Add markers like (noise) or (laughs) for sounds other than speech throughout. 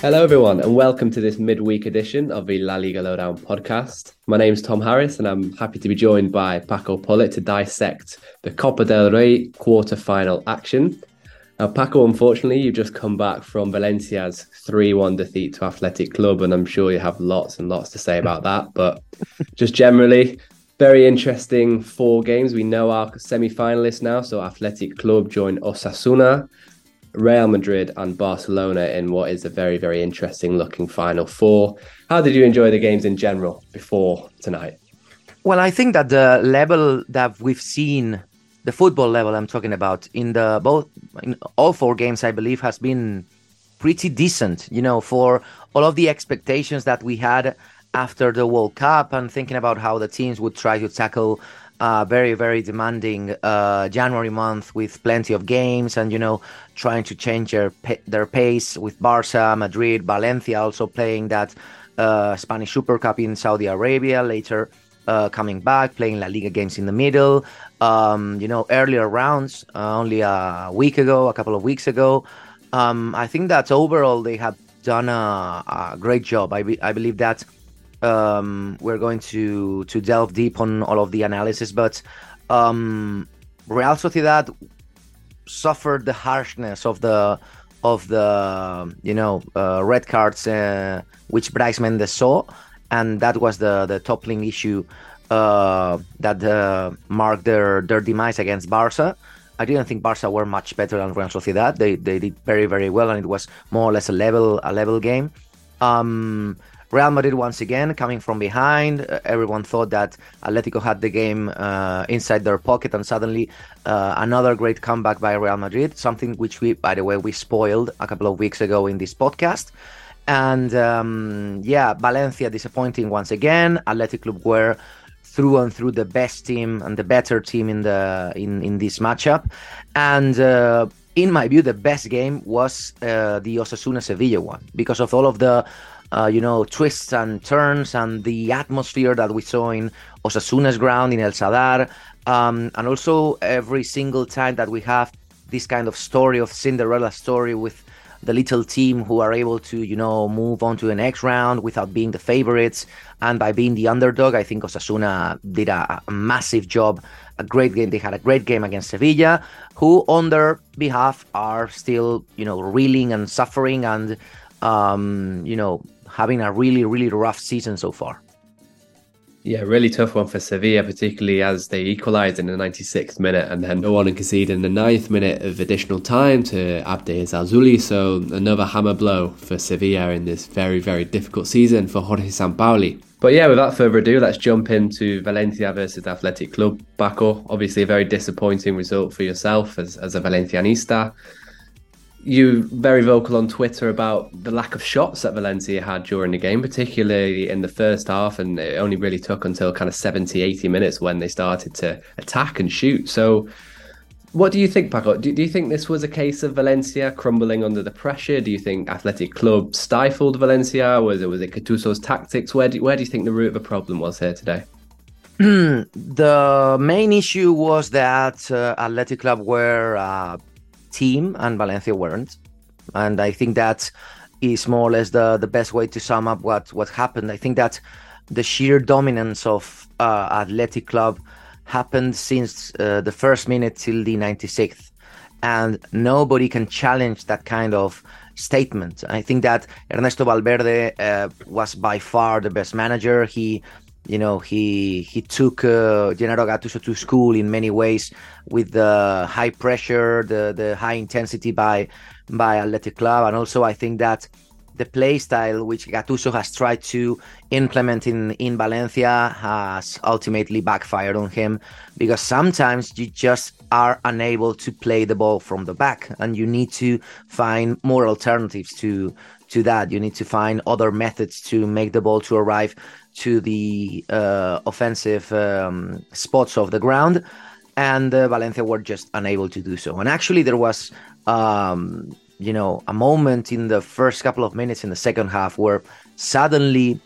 Hello, everyone, and welcome to this midweek edition of the La Liga Lowdown podcast. My name is Thom Harris, and I'm happy to be joined by Paco Polit to dissect the Copa del Rey quarter-final action. Now, Paco, unfortunately, you've just come back from Valencia's 3 1 defeat to Athletic Club, and I'm sure you have lots and lots to say about that. But just generally, very interesting four games. We know our semi finalists now. So, Athletic Club join Osasuna, Real Madrid and Barcelona in what is a very, very interesting looking final four. How did you enjoy the games in general before tonight? Well, I think that the level that we've seen, the football level I'm talking about, in the both in all four games, I believe, has been pretty decent. You know, for all of the expectations that we had after the World Cup and thinking about how the teams would try to tackle uh, very very demanding uh, January month with plenty of games and you know trying to change their their pace with Barca, Madrid, Valencia also playing that uh, Spanish Super Cup in Saudi Arabia later. Uh, coming back, playing La Liga games in the middle. Um, you know, earlier rounds, uh, only a week ago, a couple of weeks ago. Um, I think that overall they have done a, a great job. I, be, I believe that um, we're going to to delve deep on all of the analysis, but um, Real Sociedad suffered the harshness of the of the you know uh, red cards uh, which Brais Méndez saw, and that was the the toppling issue uh, that uh, marked their their demise against Barca. I didn't think Barca were much better than Real Sociedad. They they did very very well, and it was more or less a level a level game. Um, Real Madrid once again coming from behind. Uh, everyone thought that Atletico had the game uh, inside their pocket, and suddenly uh, another great comeback by Real Madrid. Something which we, by the way, we spoiled a couple of weeks ago in this podcast. And um, yeah, Valencia disappointing once again. Athletic Club were through and through the best team and the better team in the in in this matchup, and. Uh, in my view, the best game was uh, the Osasuna Sevilla one because of all of the uh, you know, twists and turns and the atmosphere that we saw in Osasuna's ground in El Sadar. Um, and also every single time that we have this kind of story of Cinderella story with the little team who are able to, you know, move on to the next round without being the favorites and by being the underdog. I think Osasuna did a, a massive job, a great game. They had a great game against Sevilla, who on their behalf are still, you know, reeling and suffering and, um, you know, having a really, really rough season so far. Yeah, really tough one for Sevilla, particularly as they equalised in the 96th minute and then no one conceded in the ninth minute of additional time to Abde Ezzalzouli. So another hammer blow for Sevilla in this very, very difficult season for Jorge Sampaoli. But yeah, without further ado, let's jump into Valencia versus Athletic Club. Paco, obviously a very disappointing result for yourself as, as a Valencianista you very vocal on Twitter about the lack of shots that Valencia had during the game, particularly in the first half. And it only really took until kind of 70, 80 minutes when they started to attack and shoot. So, what do you think, Paco? Do, do you think this was a case of Valencia crumbling under the pressure? Do you think Athletic Club stifled Valencia? Was it was it Gattuso's tactics? Where do, where do you think the root of the problem was here today? the main issue was that uh, Athletic Club were uh, team and Valencia weren't. And I think that is more or less the the best way to sum up what what happened. I think that the sheer dominance of uh, Athletic Club happened since uh, the first minute till the 96th, and nobody can challenge that kind of statement. I think that Ernesto Valverde uh, was by far the best manager. He you know he he took uh, Gennaro Gattuso to school in many ways with the high pressure, the the high intensity by by Athletic Club, and also I think that the play style which Gattuso has tried to implement in in Valencia has ultimately backfired on him because sometimes you just are unable to play the ball from the back and you need to find more alternatives to to that. You need to find other methods to make the ball to arrive to the uh, offensive um, spots of the ground and uh, Valencia were just unable to do so. And actually there was um, you know, a moment in the first couple of minutes in the second half where suddenly,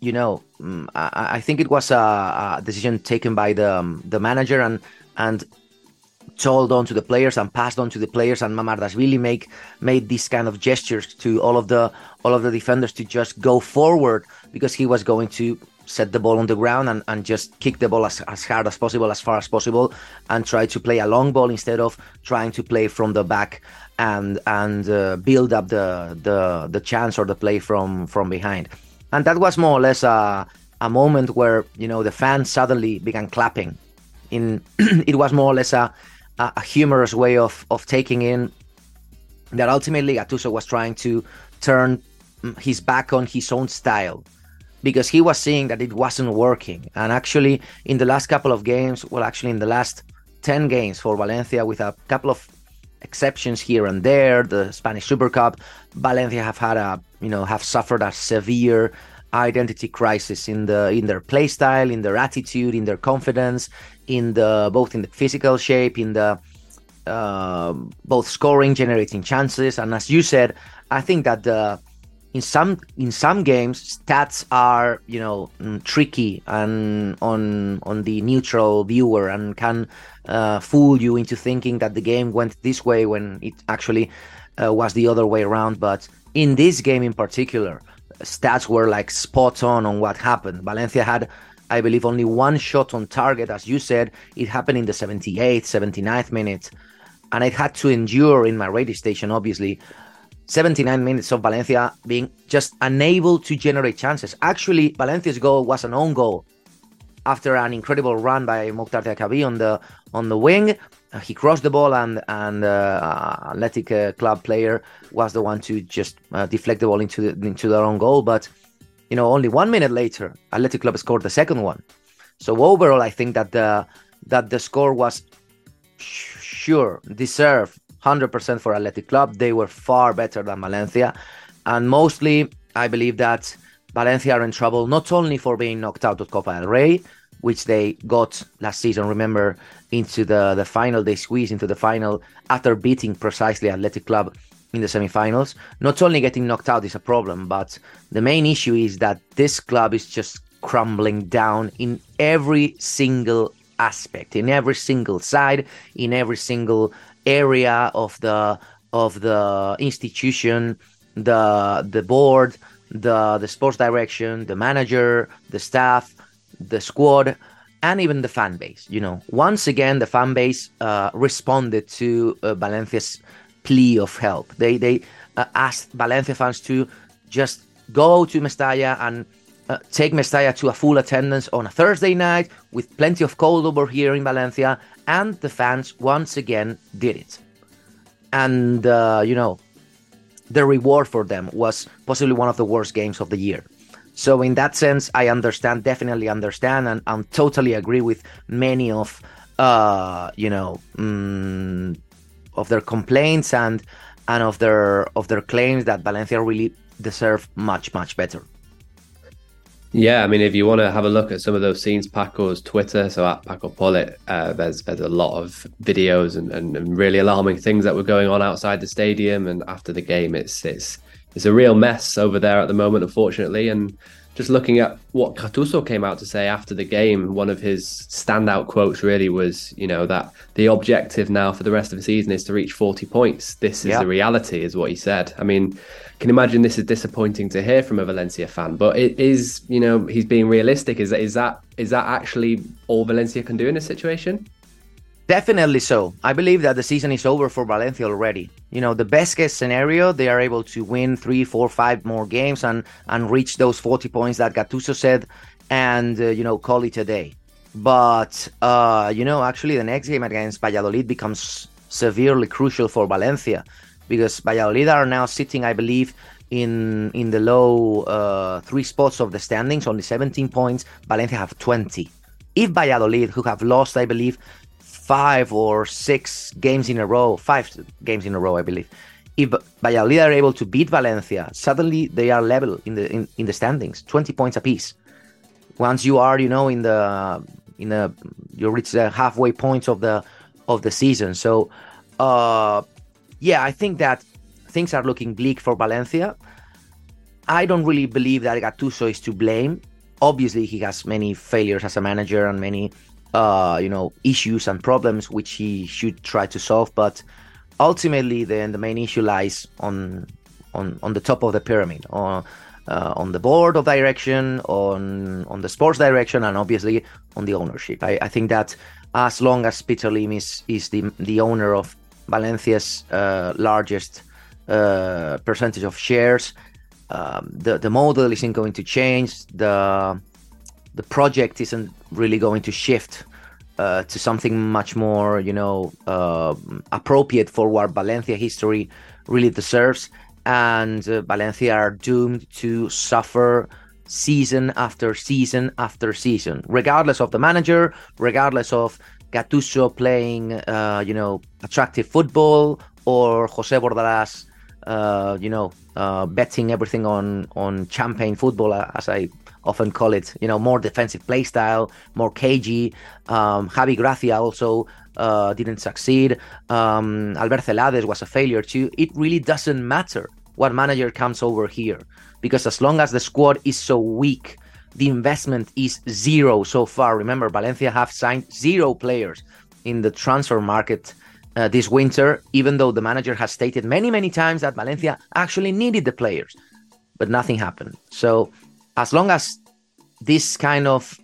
you know, mm, I, I think it was a, a, decision taken by the um, the manager and and told on to the players and passed on to the players and Mamardashvili make made these kind of gestures to all of the all of the defenders to just go forward because he was going to set the ball on the ground and, and just kick the ball as, as hard as possible, as far as possible, and try to play a long ball instead of trying to play from the back and and uh, build up the, the the chance or the play from from behind. And that was more or less a a moment where you know the fans suddenly began clapping. In (clears throat) it was more or less a a humorous way of of taking in that ultimately Gattuso was trying to turn his back on his own style because he was seeing that it wasn't working. And actually, in the last couple of games, well, actually, in the last 10 games for Valencia, with a couple of exceptions here and there, the Spanish Super Cup, Valencia have had a, you know, have suffered a severe identity crisis in the in their play style, in their attitude, in their confidence, in the both in the physical shape, in the uh, both scoring, generating chances, and as you said, I think that the in some in some games stats are you know mm, tricky and on on the neutral viewer and can uh, fool you into thinking that the game went this way when it actually uh, was the other way around. But in this game in particular stats were like spot on on what happened. Valencia had i believe only one shot on target as you said it happened in the 78th 79th minute and i had to endure in my radio station obviously 79 minutes of Valencia being just unable to generate chances. Actually, Valencia's goal was an own goal after an incredible run by Mokhtar Diakhaby on the on the wing. Uh, he crossed the ball, and and uh, Athletic uh, Club player was the one to just uh, deflect the ball into the, into their own goal. But you know, only one minute later, Athletic Club scored the second one. So overall, I think that the that the score was sure deserved 100% for Athletic Club. They were far better than Valencia. And mostly, I believe that Valencia are in trouble not only for being knocked out of Copa del Rey, which they got last season, remember, into the, the final, they squeezed into the final after beating precisely Athletic Club in the semifinals. Not only getting knocked out is a problem, but the main issue is that this club is just crumbling down in every single aspect, in every single side, in every single area of the of the institution, the the board, the the sports direction, the manager, the staff, the squad, and even the fan base. You know, once again, the fan base uh, responded to uh, Valencia's plea of help. They they uh, asked Valencia fans to just go to Mestalla and uh, take Mestalla to a full attendance on a Thursday night with plenty of cold over here in Valencia and the fans once again did it. And, uh, you know, the reward for them was possibly one of the worst games of the year. So, in that sense, I understand, definitely understand, and, and totally agree with many of, uh, you know, mm, of their complaints and and of their of their claims that Valencia really deserve much much better. Yeah, I mean, if you want to have a look at some of those scenes, Paco's Twitter, so at Paco Polit, uh, there's there's a lot of videos and, and, and, really alarming things that were going on outside the stadium. And after the game, it's it's it's a real mess over there at the moment, unfortunately. And just looking at what Gattuso came out to say after the game, one of his standout quotes really was, you know, that the objective now for the rest of the season is to reach 40 points. This is yeah. the reality, is what he said. I mean, can imagine this is disappointing to hear from a Valencia fan, but it is, you know, he's being realistic. Is that is that is that actually all Valencia can do in this situation? Definitely so. I believe that the season is over for Valencia already. You know, the best case scenario, they are able to win three, four, five more games and and reach those 40 points that Gattuso said, and uh, you know, call it a day. But uh, you know, actually, the next game against Valladolid becomes severely crucial for Valencia because Valladolid are now sitting, I believe, in in the low uh, three spots of the standings, only 17 points. Valencia have 20. If Valladolid, who have lost, I believe, five or six games in a row, five games in a row, I believe. If Valladolid are able to beat Valencia, suddenly they are level in the in, in the standings, 20 points apiece. Once you are, you know, in the in the you reach the halfway points of the of the season. So, uh, yeah, I think that things are looking bleak for Valencia. I don't really believe that Gattuso is to blame. Obviously, he has many failures as a manager and many uh, you know, issues and problems which he should try to solve. But ultimately, then the main issue lies on on on the top of the pyramid, or uh, on the board of direction, on on the sports direction, and obviously on the ownership. I, I think that as long as Peter Lim is is the the owner of Valencia's uh, largest uh, percentage of shares, um, the the model isn't going to change. The the project isn't really going to shift uh, to something much more, you know, uh, appropriate for what Valencia history really deserves. And uh, Valencia are doomed to suffer season after season after season, regardless of the manager, regardless of Gattuso playing, uh, you know, attractive football or Jose Bordalas, uh, you know, uh, betting everything on on champagne football, as I often call it, you know, more defensive play style, more cagey. Um, Javi Gracia also uh, didn't succeed. Um, Albert Celades was a failure too. It really doesn't matter what manager comes over here because as long as the squad is so weak, the investment is zero so far. Remember, Valencia have signed zero players in the transfer market. Uh, this winter, even though the manager has stated many, many times that Valencia actually needed the players, but nothing happened. So as long as this kind of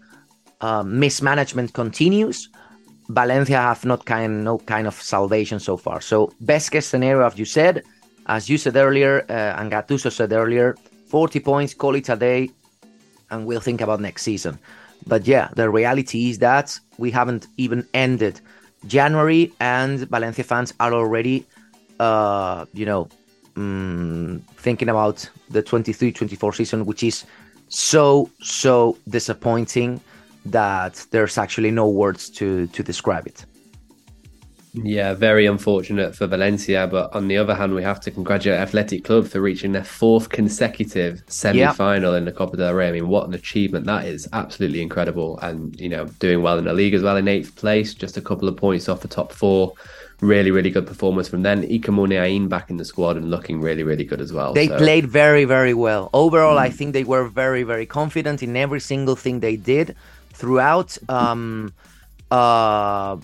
uh, mismanagement continues, Valencia have not kind no kind of salvation so far. So best case scenario, as you said, as you said earlier, uh, and Gattuso said earlier, 40 points, call it a day, and we'll think about next season. But yeah, the reality is that we haven't even ended January, and Valencia fans are already, uh, you know, mm, thinking about the 23-24 season, which is so so disappointing that there's actually no words to to describe it. Yeah, very unfortunate for Valencia, but on the other hand, we have to congratulate Athletic Club for reaching their fourth consecutive semi-final in the Copa del Rey. I mean, what an achievement that is! Absolutely incredible, and you know, doing well in the league as well in eighth place, just a couple of points off the top four really, really good performance from then. Iker Muniain back in the squad and looking really, really good as well. They so. played very, very well. Overall, mm. I think they were very, very confident in every single thing they did throughout. Um, uh,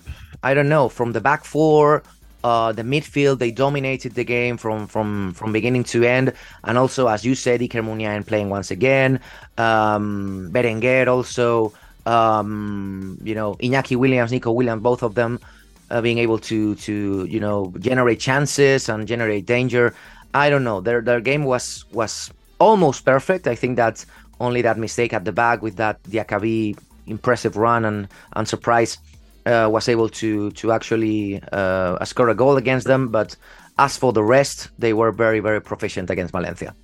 I don't know, from the back four, uh, the midfield, they dominated the game from from from beginning to end. And also, as you said, Iker Muniain playing once again. Um, Berenguer also. Um, you know, Iñaki Williams, Nico Williams, both of them uh, being able to to you know generate chances and generate danger. I don't know. Their their game was was almost perfect. I think that only that mistake at the back with that Diakhaby impressive run and and surprise uh, was able to to actually uh, score a goal against them. But as for the rest, they were very very proficient against Valencia.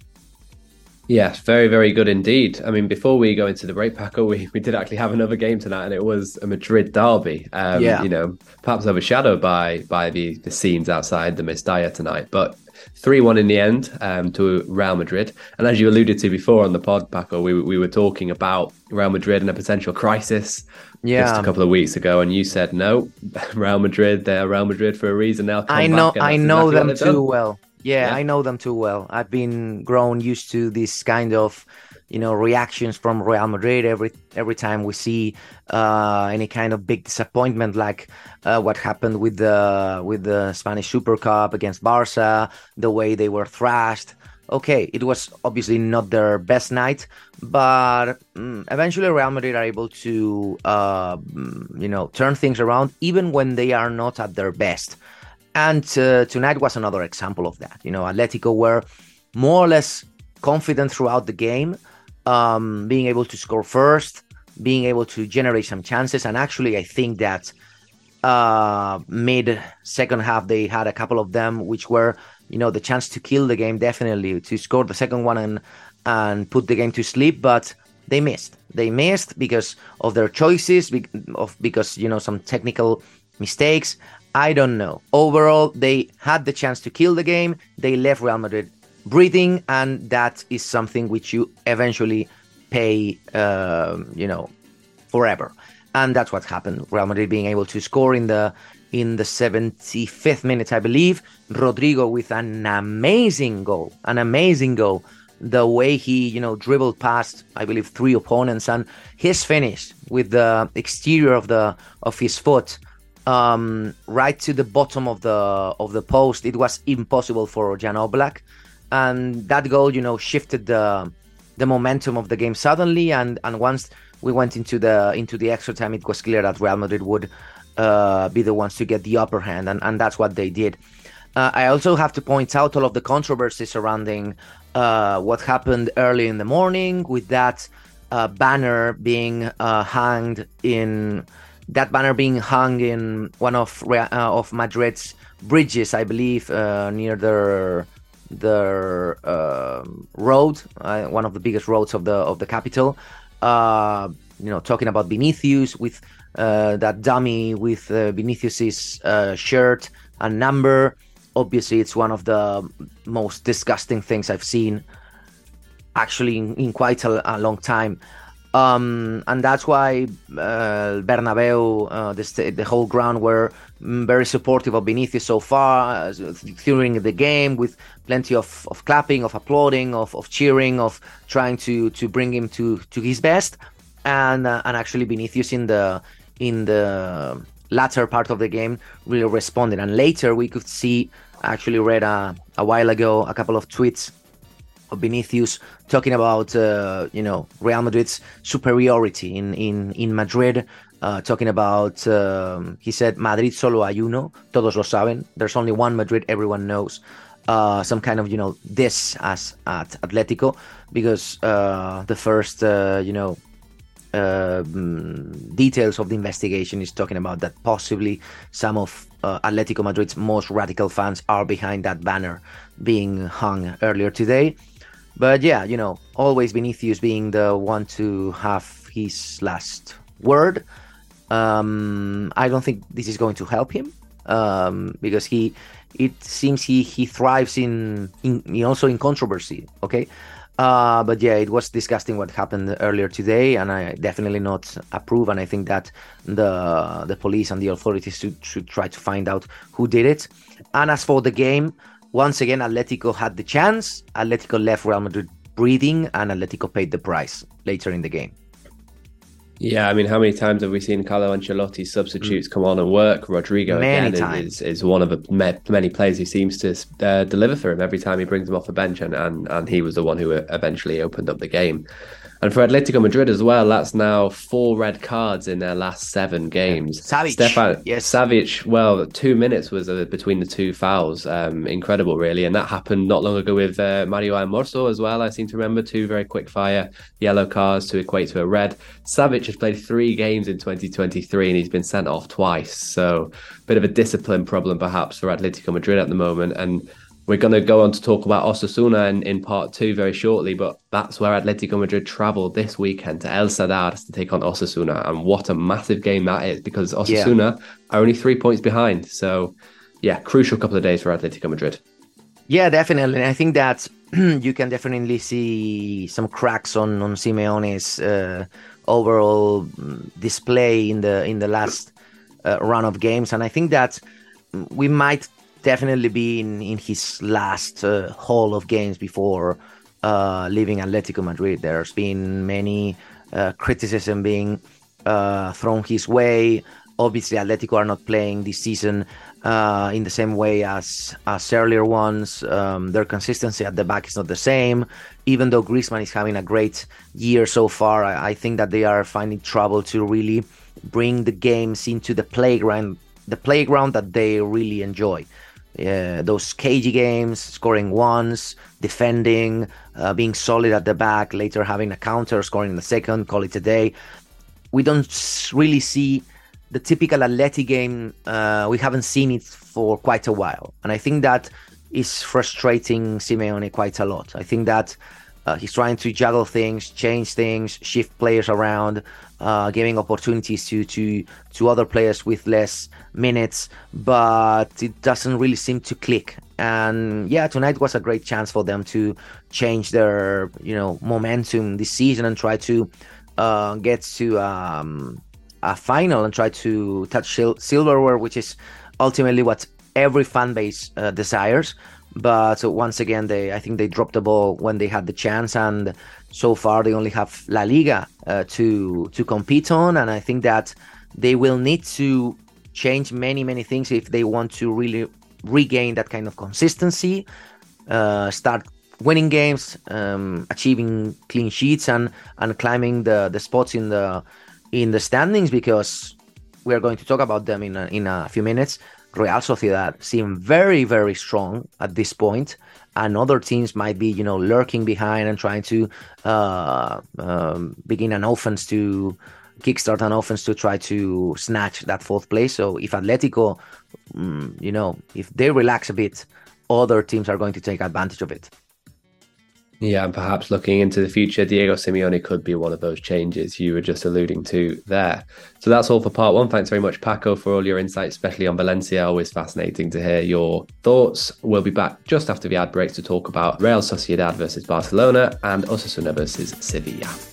Yes, very, very good indeed. I mean, before we go into the break, Paco, we, we did actually have another game tonight, and it was a Madrid derby. Um, yeah. You know, perhaps overshadowed by by the, the scenes outside the Mestalla tonight, but 3 1 in the end um, to Real Madrid. And as you alluded to before on the pod, Paco, we, we were talking about Real Madrid and a potential crisis yeah. just a couple of weeks ago, and you said, no, (laughs) Real Madrid, they're Real Madrid for a reason. Now I know, I know them exactly too well Yeah, yeah, I know them too well. I've been grown used to this kind of, you know, reactions from Real Madrid every every time we see uh, any kind of big disappointment, like uh, what happened with the with the Spanish Super Cup against Barca, the way they were thrashed. Okay, it was obviously not their best night, but um, eventually Real Madrid are able to, uh, you know, turn things around even when they are not at their best. And uh, tonight was another example of that. You know, Atletico were more or less confident throughout the game, um, being able to score first, being able to generate some chances. And actually, I think that uh, mid second half, they had a couple of them, which were, you know, the chance to kill the game, definitely to score the second one and and put the game to sleep. But they missed. They missed because of their choices, of because you know some technical mistakes I don't know. Overall, they had the chance to kill the game. They left Real Madrid breathing, and that is something which you eventually pay, uh, you know, forever. And that's what happened. Real Madrid being able to score in the in the 75th minute, I believe. Rodrygo with an amazing goal, an amazing goal. The way he, you know, dribbled past, I believe, three opponents, and his finish with the exterior of the of his foot um, right to the bottom of the of the post. It was impossible for Jan Oblak, and that goal, you know, shifted the the momentum of the game suddenly. And and once we went into the into the extra time, it was clear that Real Madrid would uh, be the ones to get the upper hand, and and that's what they did. Uh, I also have to point out all of the controversy surrounding uh, what happened early in the morning with that uh, banner being uh, hanged in that banner being hung in one of uh, of Madrid's bridges, I believe, uh, near their the uh, road, uh, one of the biggest roads of the of the capital. Uh, you know, talking about Vinicius with uh, that dummy with Vinicius's shirt and number. Obviously, it's one of the most disgusting things I've seen, actually, in, in quite a, a long time. Um, and that's why uh, Bernabeu, uh, the, the whole ground were very supportive of Benitez so far uh, during the game, with plenty of, of clapping, of applauding, of, of cheering, of trying to to bring him to to his best. And uh, and actually Benitez in the in the latter part of the game really responded. And later we could see, actually read a, a while ago a couple of tweets Vinicius talking about uh, you know Real Madrid's superiority in in in Madrid. Uh, talking about um, he said Madrid solo hay uno, todos lo saben. There's only one Madrid, everyone knows. Uh, some kind of you know this as at Atletico because uh, the first uh, you know uh, details of the investigation is talking about that possibly some of uh, Atletico Madrid's most radical fans are behind that banner being hung earlier today. But yeah, you know, always Vinicius being the one to have his last word. Um, I don't think this is going to help him um, because he, it seems he he thrives in, in also in controversy. Okay, uh, but yeah, it was disgusting what happened earlier today, and I definitely not approve. And I think that the the police and the authorities should, should try to find out who did it. And as for the game, once again, Atletico had the chance. Atletico left Real Madrid breathing, and Atletico paid the price later in the game. Yeah, I mean, how many times have we seen Carlo Ancelotti's substitutes come on and work? Rodrygo many again is, is, one of the many players who seems to uh, deliver for him every time he brings him off the bench, and, and and he was the one who eventually opened up the game. And for Atletico Madrid as well, that's now four red cards in their last seven games. Savic, Stefan, yes, Savic. Well, two minutes was uh, between the two fouls. Um, incredible, really, and that happened not long ago with uh, Mario Hermoso as well. I seem to remember two very quick fire yellow cards to equate to a red. Savic has played three games in 2023 and he's been sent off twice. So, a bit of a discipline problem perhaps for Atletico Madrid at the moment, and we're going to go on to talk about Osasuna in, in part two very shortly, but that's where Atletico Madrid travel this weekend to El Sadar to take on Osasuna. And what a massive game that is because Osasuna yeah. are only three points behind. So, yeah, crucial couple of days for Atletico Madrid. Yeah, definitely. I think that (clears throat) you can definitely see some cracks on, on Simeone's uh, overall mm, display in the in the last uh, run of games. And I think that we might definitely been in his last uh, haul of games before uh, leaving Atletico Madrid. There's been many uh, criticism being uh, thrown his way. Obviously, Atletico are not playing this season uh, in the same way as as earlier ones. Um, their consistency at the back is not the same. Even though Griezmann is having a great year so far, I, I think that they are finding trouble to really bring the games into the playground, the playground that they really enjoy. Those cagey games, scoring once, defending, uh, being solid at the back, later having a counter, scoring in the second, call it a day. We don't really see the typical Atleti game. Uh, we haven't seen it for quite a while, and I think that is frustrating Simeone quite a lot. I think that uh, he's trying to juggle things, change things, shift players around, uh, giving opportunities to to to other players with less minutes, but it doesn't really seem to click. And yeah, tonight was a great chance for them to change their you know momentum this season and try to uh, get to um, a final and try to touch sil- silverware, which is ultimately what every fan base uh, desires. But once again, they I think they dropped the ball when they had the chance, and so far they only have La Liga uh, to to compete on, and I think that they will need to change many many things if they want to really regain that kind of consistency, uh, start winning games, um, achieving clean sheets, and and climbing the the spots in the in the standings because we are going to talk about them in a, in a few minutes. Real Sociedad seem very, very strong at this point, and other teams might be, you know, lurking behind and trying to uh, um, begin an offense to kickstart an offense to try to snatch that fourth place. So if Atletico, mm, you know, if they relax a bit, other teams are going to take advantage of it. Yeah, and perhaps looking into the future, Diego Simeone could be one of those changes you were just alluding to there. So that's all for part one. Thanks very much, Paco, for all your insights, especially on Valencia. Always fascinating to hear your thoughts. We'll be back just after the ad breaks to talk about Real Sociedad versus Barcelona and Osasuna versus Sevilla.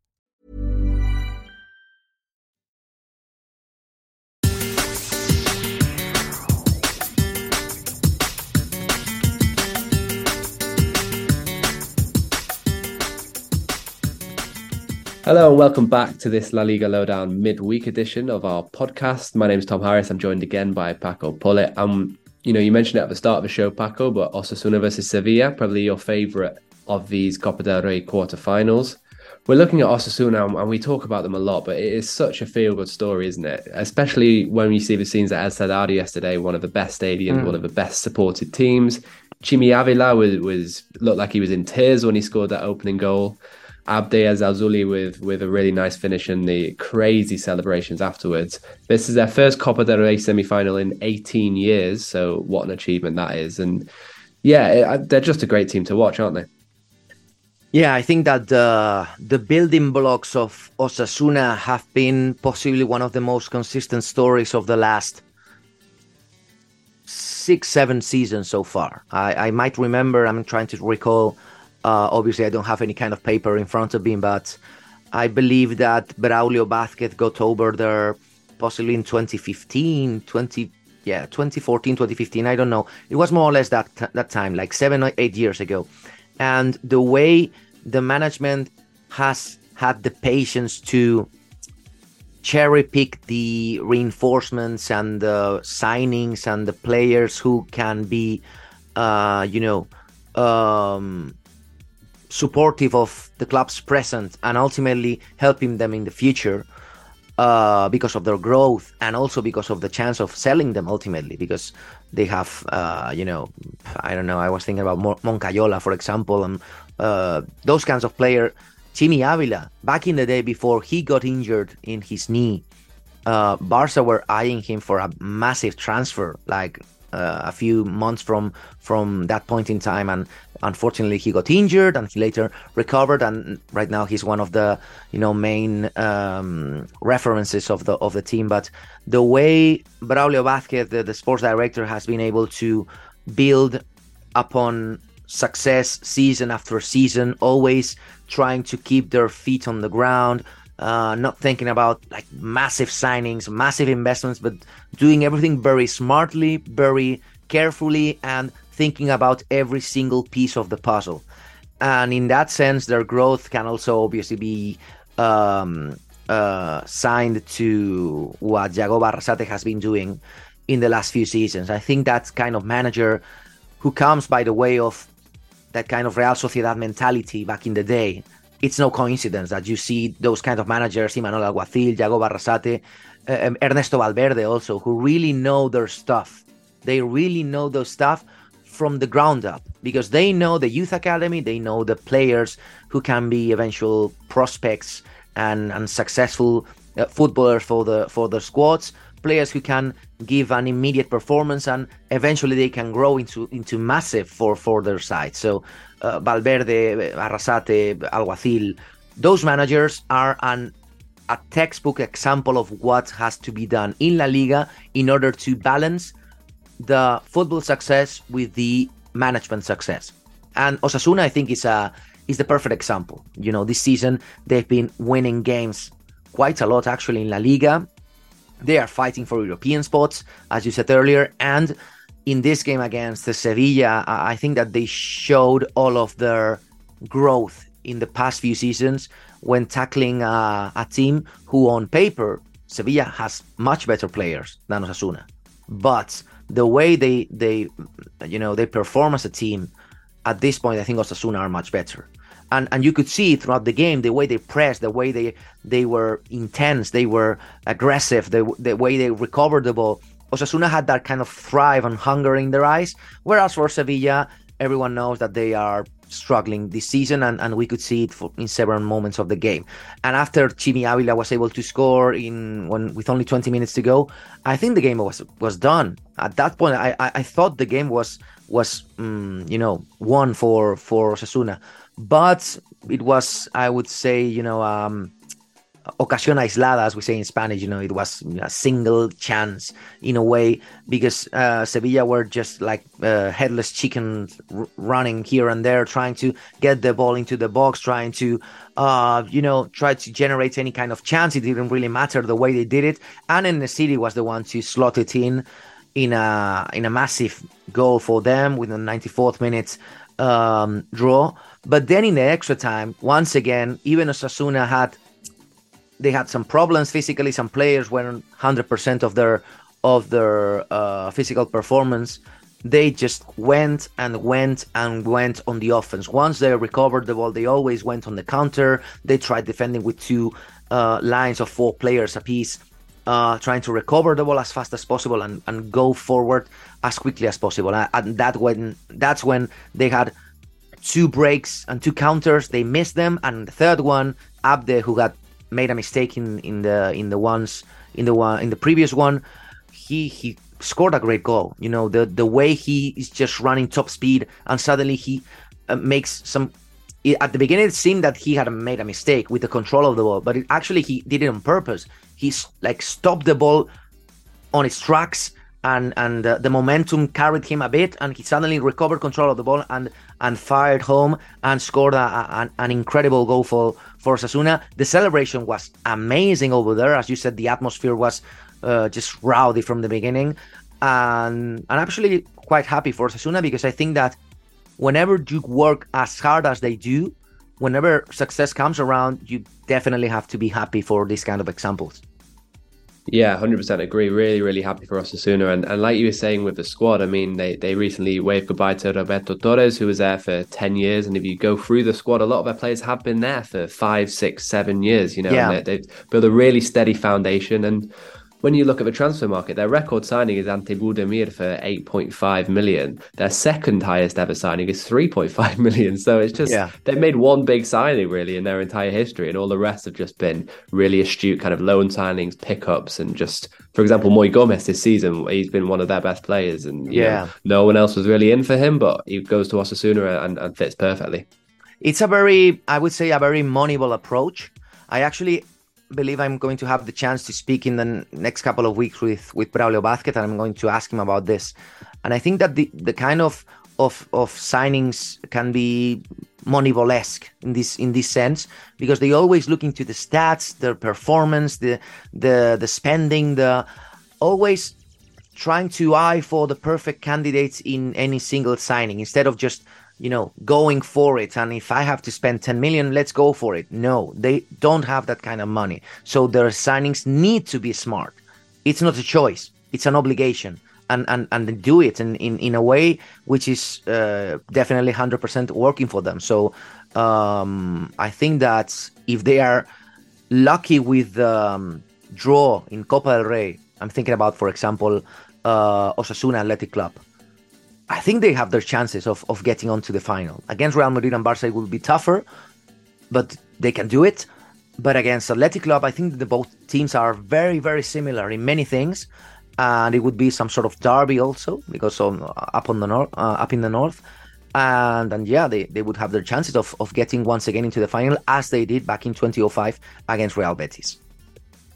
Hello and welcome back to this La Liga Lowdown midweek edition of our podcast. My name is Thom Harris. I'm joined again by Paco Polit. Um, you know, you mentioned it at the start of the show, Paco, but Osasuna versus Sevilla, probably your favourite of these Copa del Rey quarterfinals. We're looking at Osasuna and we talk about them a lot, but it is such a feel-good story, isn't it? Especially when you see the scenes at El Sadar yesterday, one of the best stadiums, mm. one of the best supported teams. Chimi Avila was, was looked like he was in tears when he scored that opening goal. Abde Ezzalzouli with with a really nice finish and the crazy celebrations afterwards. This is their first Copa del Rey semi final in 18 years, so what an achievement that is! And yeah, they're just a great team to watch, aren't they? Yeah, I think that the the building blocks of Osasuna have been possibly one of the most consistent stories of the last six, seven seasons so far. I, I might remember. I'm trying to recall. Uh, obviously, I don't have any kind of paper in front of me, but I believe that Braulio Vázquez got over there possibly in 2015, 20 yeah, 2014, 2015. I don't know. It was more or less that that time, like seven or eight years ago and the way the management has had the patience to cherry pick the reinforcements and the signings and the players who can be, uh, you know, um, supportive of the club's present and ultimately helping them in the future uh, because of their growth and also because of the chance of selling them ultimately because they have uh, you know I don't know I was thinking about Moncayola for example and uh, those kinds of player. Chimi Avila back in the day before he got injured in his knee uh, Barca were eyeing him for a massive transfer like uh, a few months from from that point in time. And unfortunately he got injured and he later recovered. And right now he's one of the you know main um, references of the of the team. But the way Braulio Vázquez the, the sports director has been able to build upon success season after season always trying to keep their feet on the ground uh, not thinking about like massive signings massive investments but doing everything very smartly very carefully and thinking about every single piece of the puzzle. And in that sense, their growth can also obviously be um, uh, signed to what Jagoba Arrasate has been doing in the last few seasons. I think that kind of manager who comes by the way of that kind of Real Sociedad mentality back in the day. It's no coincidence that you see those kind of managers, Imanol Alguacil, Jagoba Arrasate, um, Ernesto Valverde also, who really know their stuff. They really know their stuff from the ground up because they know the youth academy, they know the players who can be eventual prospects and, and successful uh, footballers for the for the squads, players who can give an immediate performance and eventually they can grow into into massive for for their side. So uh, Valverde, Arrasate, Alguacil, those managers are an a textbook example of what has to be done in La Liga in order to balance the football success with the management success. And Osasuna, I think, is a is the perfect example. You know, this season they've been winning games quite a lot actually in La Liga. They are fighting for European spots, as you said earlier, and in this game against Sevilla, I think that they showed all of their growth in the past few seasons when tackling a, a team who, on paper, Sevilla has much better players than Osasuna, but the way they they you know they perform as a team at this point, I think Osasuna are much better. And and you could see throughout the game the way they pressed, the way they they were intense, they were aggressive, the the way they recovered the ball. Osasuna had that kind of thrive and hunger in their eyes, whereas for Sevilla, everyone knows that they are struggling this season, and, and we could see it for, in several moments of the game. And after Chimi Avila was able to score in when with only 20 minutes to go, I think the game was was done. At that point, I I, I thought the game was was um, you know won for for Osasuna, but it was I would say you know um, ocasión aislada, as we say in Spanish. You know, it was a single chance in a way because uh, Sevilla were just like uh, headless chickens running here and there, trying to get the ball into the box, trying to, uh, you know, try to generate any kind of chance. It didn't really matter the way they did it. And En-Nesyri was the one to slot it in in a in a massive goal for them within the 94th minute um, draw. But then in the extra time, once again, even Osasuna had they had some problems physically. Some players weren't hundred percent of their of their uh, physical performance. They just went and went and went on the offense. Once they recovered the ball, they always went on the counter. They tried defending with two uh, lines of four players apiece. uh, trying to recover the ball as fast as possible and, and go forward as quickly as possible. And that when that's when they had two breaks and two counters. They missed them, and the third one, Abde, who got made a mistake in, in the in the ones in the one in the previous one, he he scored a great goal. You know the the way he is just running top speed, and suddenly he uh, makes some. At the beginning, it seemed that he had made a mistake with the control of the ball, but it, actually he did it on purpose. He's like stopped the ball on its tracks and and uh, the momentum carried him a bit, and he suddenly recovered control of the ball and and fired home and scored a, a, an incredible goal for for Osasuna. The celebration was amazing over there, as you said. The atmosphere was uh, just rowdy from the beginning, and I'm actually quite happy for Osasuna because I think that whenever you work as hard as they do, whenever success comes around, you definitely have to be happy for these kind of examples. Yeah, hundred percent agree. Really, really happy for Osasuna, and and like you were saying with the squad, I mean, they they recently waved goodbye to Roberto Torres, who was there for ten years, and if you go through the squad, a lot of their players have been there for five, six, seven years. You know, yeah. they, they've built a really steady foundation, and when you look at the transfer market, their record signing is Ante Budimir for 8.5 million. Their second highest ever signing is 3.5 (laughs) million. So it's just, yeah. they've made one big signing really in their entire history, and all the rest have just been really astute kind of loan signings, pickups, and just, for example, Moi Gómez this season, he's been one of their best players. And yeah, know, no one else was really in for him, but he goes to Osasuna and, and fits perfectly. It's a very, I would say, a very Moneyball approach. I actually believe I'm going to have the chance to speak in the next couple of weeks with with Braulio Vázquez, and I'm going to ask him about this. And I think that the the kind of of of signings can be Moneyball-esque in this in this sense because they always look into the stats, their performance, the the the spending, the always trying to eye for the perfect candidates in any single signing instead of just you know, going for it. And if I have to spend 10 million, let's go for it. No, they don't have that kind of money. So their signings need to be smart. It's not a choice, it's an obligation. And, and, and do it in, in, in a way which is uh, definitely 100% working for them. So um, I think that if they are lucky with the um, draw in Copa del Rey, I'm thinking about, for example, uh, Osasuna Athletic Club I think they have their chances of, of getting onto the final. Against Real Madrid and Barca, it will be tougher, but they can do it. But against Athletic Club, I think the both teams are very, very similar in many things, and it would be some sort of derby also because on up on the north, uh, up in the north, and and yeah, they, they would have their chances of, of getting once again into the final as they did back in 2005 against Real Betis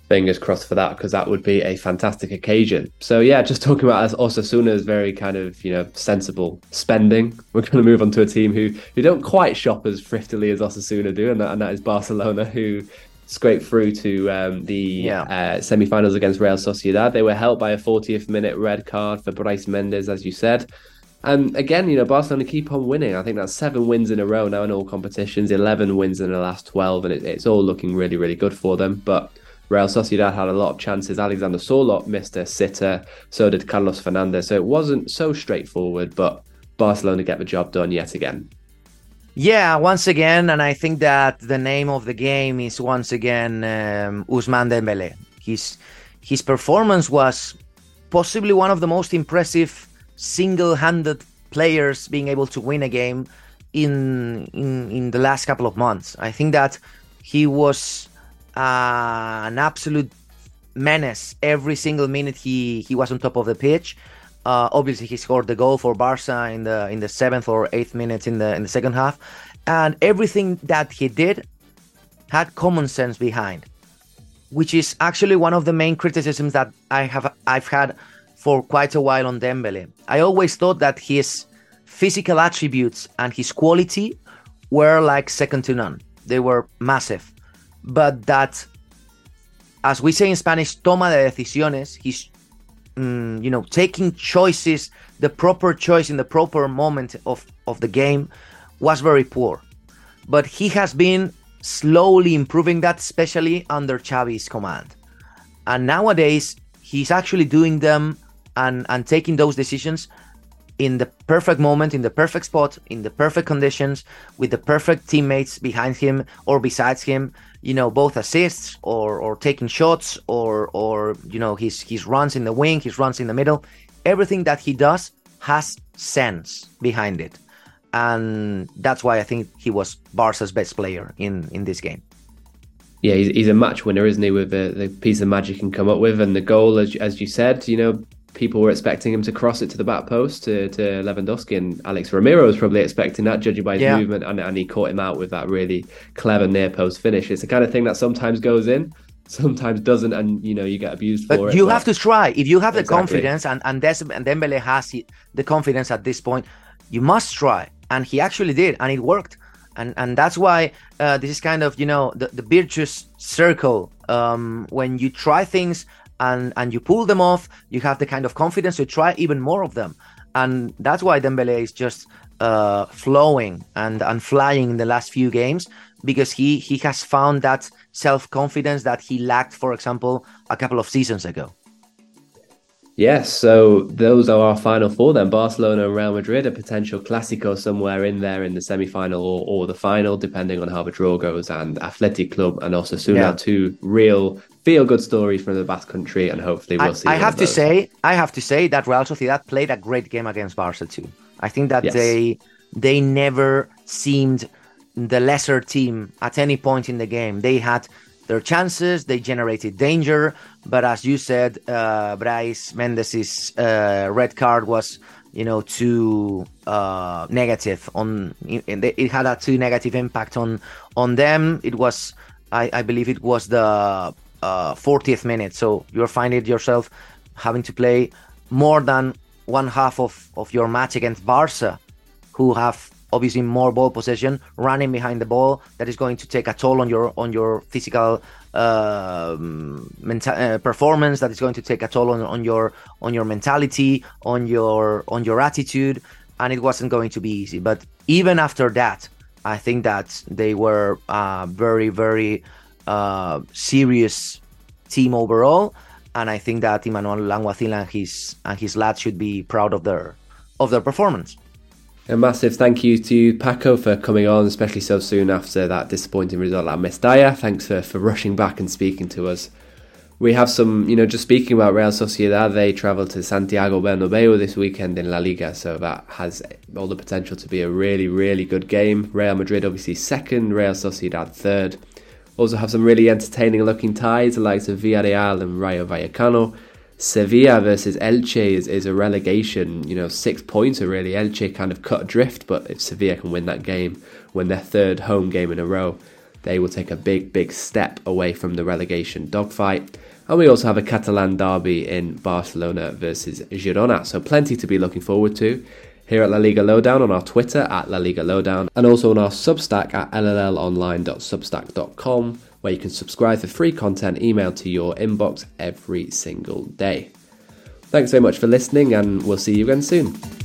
fingers crossed for that because that would be a fantastic occasion. So yeah, just talking about Osasuna's very kind of you know sensible spending. We're going to move on to a team who who don't quite shop as thriftily as Osasuna do, and that, and that is Barcelona, who scraped through to um, the yeah. uh, semi-finals against Real Sociedad. They were helped by a 40th minute red card for Brais Méndez, as you said. And again, you know, Barcelona keep on winning. I think that's seven wins in a row now in all competitions, 11 wins in the last 12, and it, it's all looking really, really good for them. But Real Sociedad had a lot of chances. Alexander Sorloth missed a sitter, so did Carlos Fernandez. So it wasn't so straightforward, but Barcelona get the job done yet again. Yeah, once again, and I think that the name of the game is once again um, Ousmane Dembele. His his performance was possibly one of the most impressive single-handed players being able to win a game in in in the last couple of months. I think that he was uh, an absolute menace every single minute he he was on top of the pitch. Uh, obviously, he scored the goal for Barca in the in the seventh or eighth minutes in the in the second half, and everything that he did had common sense behind, which is actually one of the main criticisms that I have I've had for quite a while on Dembele. I always thought that his physical attributes and his quality were like second to none. They were massive but that, as we say in Spanish, toma de decisiones, he's, mm, you know, taking choices, the proper choice in the proper moment of, of the game was very poor. But he has been slowly improving that, especially under Xavi's command. And nowadays, he's actually doing them and, and taking those decisions in the perfect moment, in the perfect spot, in the perfect conditions, with the perfect teammates behind him or besides him you know, both assists or or taking shots or or you know his his runs in the wing, his runs in the middle. Everything that he does has sense behind it, and that's why I think he was Barca's best player in in this game. Yeah, he's, he's a match winner, isn't he? With the, the piece of magic he can come up with, and the goal, as as you said, you know, people were expecting him to cross it to the back post to, to Lewandowski, and Alex Remiro was probably expecting that, judging by his yeah. movement, and, and he caught him out with that really clever near post finish. It's the kind of thing that sometimes goes in, sometimes doesn't, and you know you get abused but for it. You have to try if you have the confidence, and and, Des- and Dembele has the confidence at this point. You must try, and he actually did, and it worked. And, and that's why uh, this is kind of you know the, the virtuous circle um, when you try things and and you pull them off, you have the kind of confidence to try even more of them, and that's why Dembele is just uh, flowing and and flying in the last few games because he he has found that self confidence that he lacked, for example, a couple of seasons ago. Yes, so those are our final four then. Barcelona and Real Madrid, a potential Clasico somewhere in there in the semi final or, or the final, depending on how the draw goes, and Athletic Club and Osasuna, yeah. two real feel good stories from the Basque country, and hopefully we'll I, see. I have to say, I have to say that Real Sociedad played a great game against Barca too. I think that yes. they they never seemed the lesser team at any point in the game. They had their chances, they generated danger, but as you said, uh, Brais Méndez's uh, red card was, you know, too uh, negative on. It had a too negative impact on on them. It was, I, I believe, it was the uh, 40th uh, minute. So you're finding yourself having to play more than one half of, of your match against Barca, who have obviously more ball possession, running behind the ball. That is going to take a toll on your on your physical uh, menta- uh, performance. That is going to take a toll on, on your on your mentality, on your on your attitude, and it wasn't going to be easy. But even after that, I think that they were uh, very very uh, serious team overall, and I think that Imanol Alguacil and his and his lads should be proud of their of their performance. A massive thank you to Paco for coming on, especially so soon after that disappointing result at Mestalla. Thanks for, for rushing back and speaking to us. We have some, you know, just speaking about Real Sociedad, they travel to Santiago Bernabeu this weekend in La Liga, so that has all the potential to be a really, really good game. Real Madrid obviously second, Real Sociedad third. Also have some really entertaining looking ties, the likes of Villarreal and Rayo Vallecano. Sevilla versus Elche is, is a relegation, you know, six points are really. Elche kind of cut adrift, but if Sevilla can win that game, win their third home game in a row, they will take a big, big step away from the relegation dogfight. And we also have a Catalan derby in Barcelona versus Girona, so plenty to be looking forward to here at La Liga Lowdown on our Twitter at La Liga Lowdown and also on our Substack at llonline.substack.com where you can subscribe for free content emailed to your inbox every single day. Thanks so much for listening, and we'll see you again soon.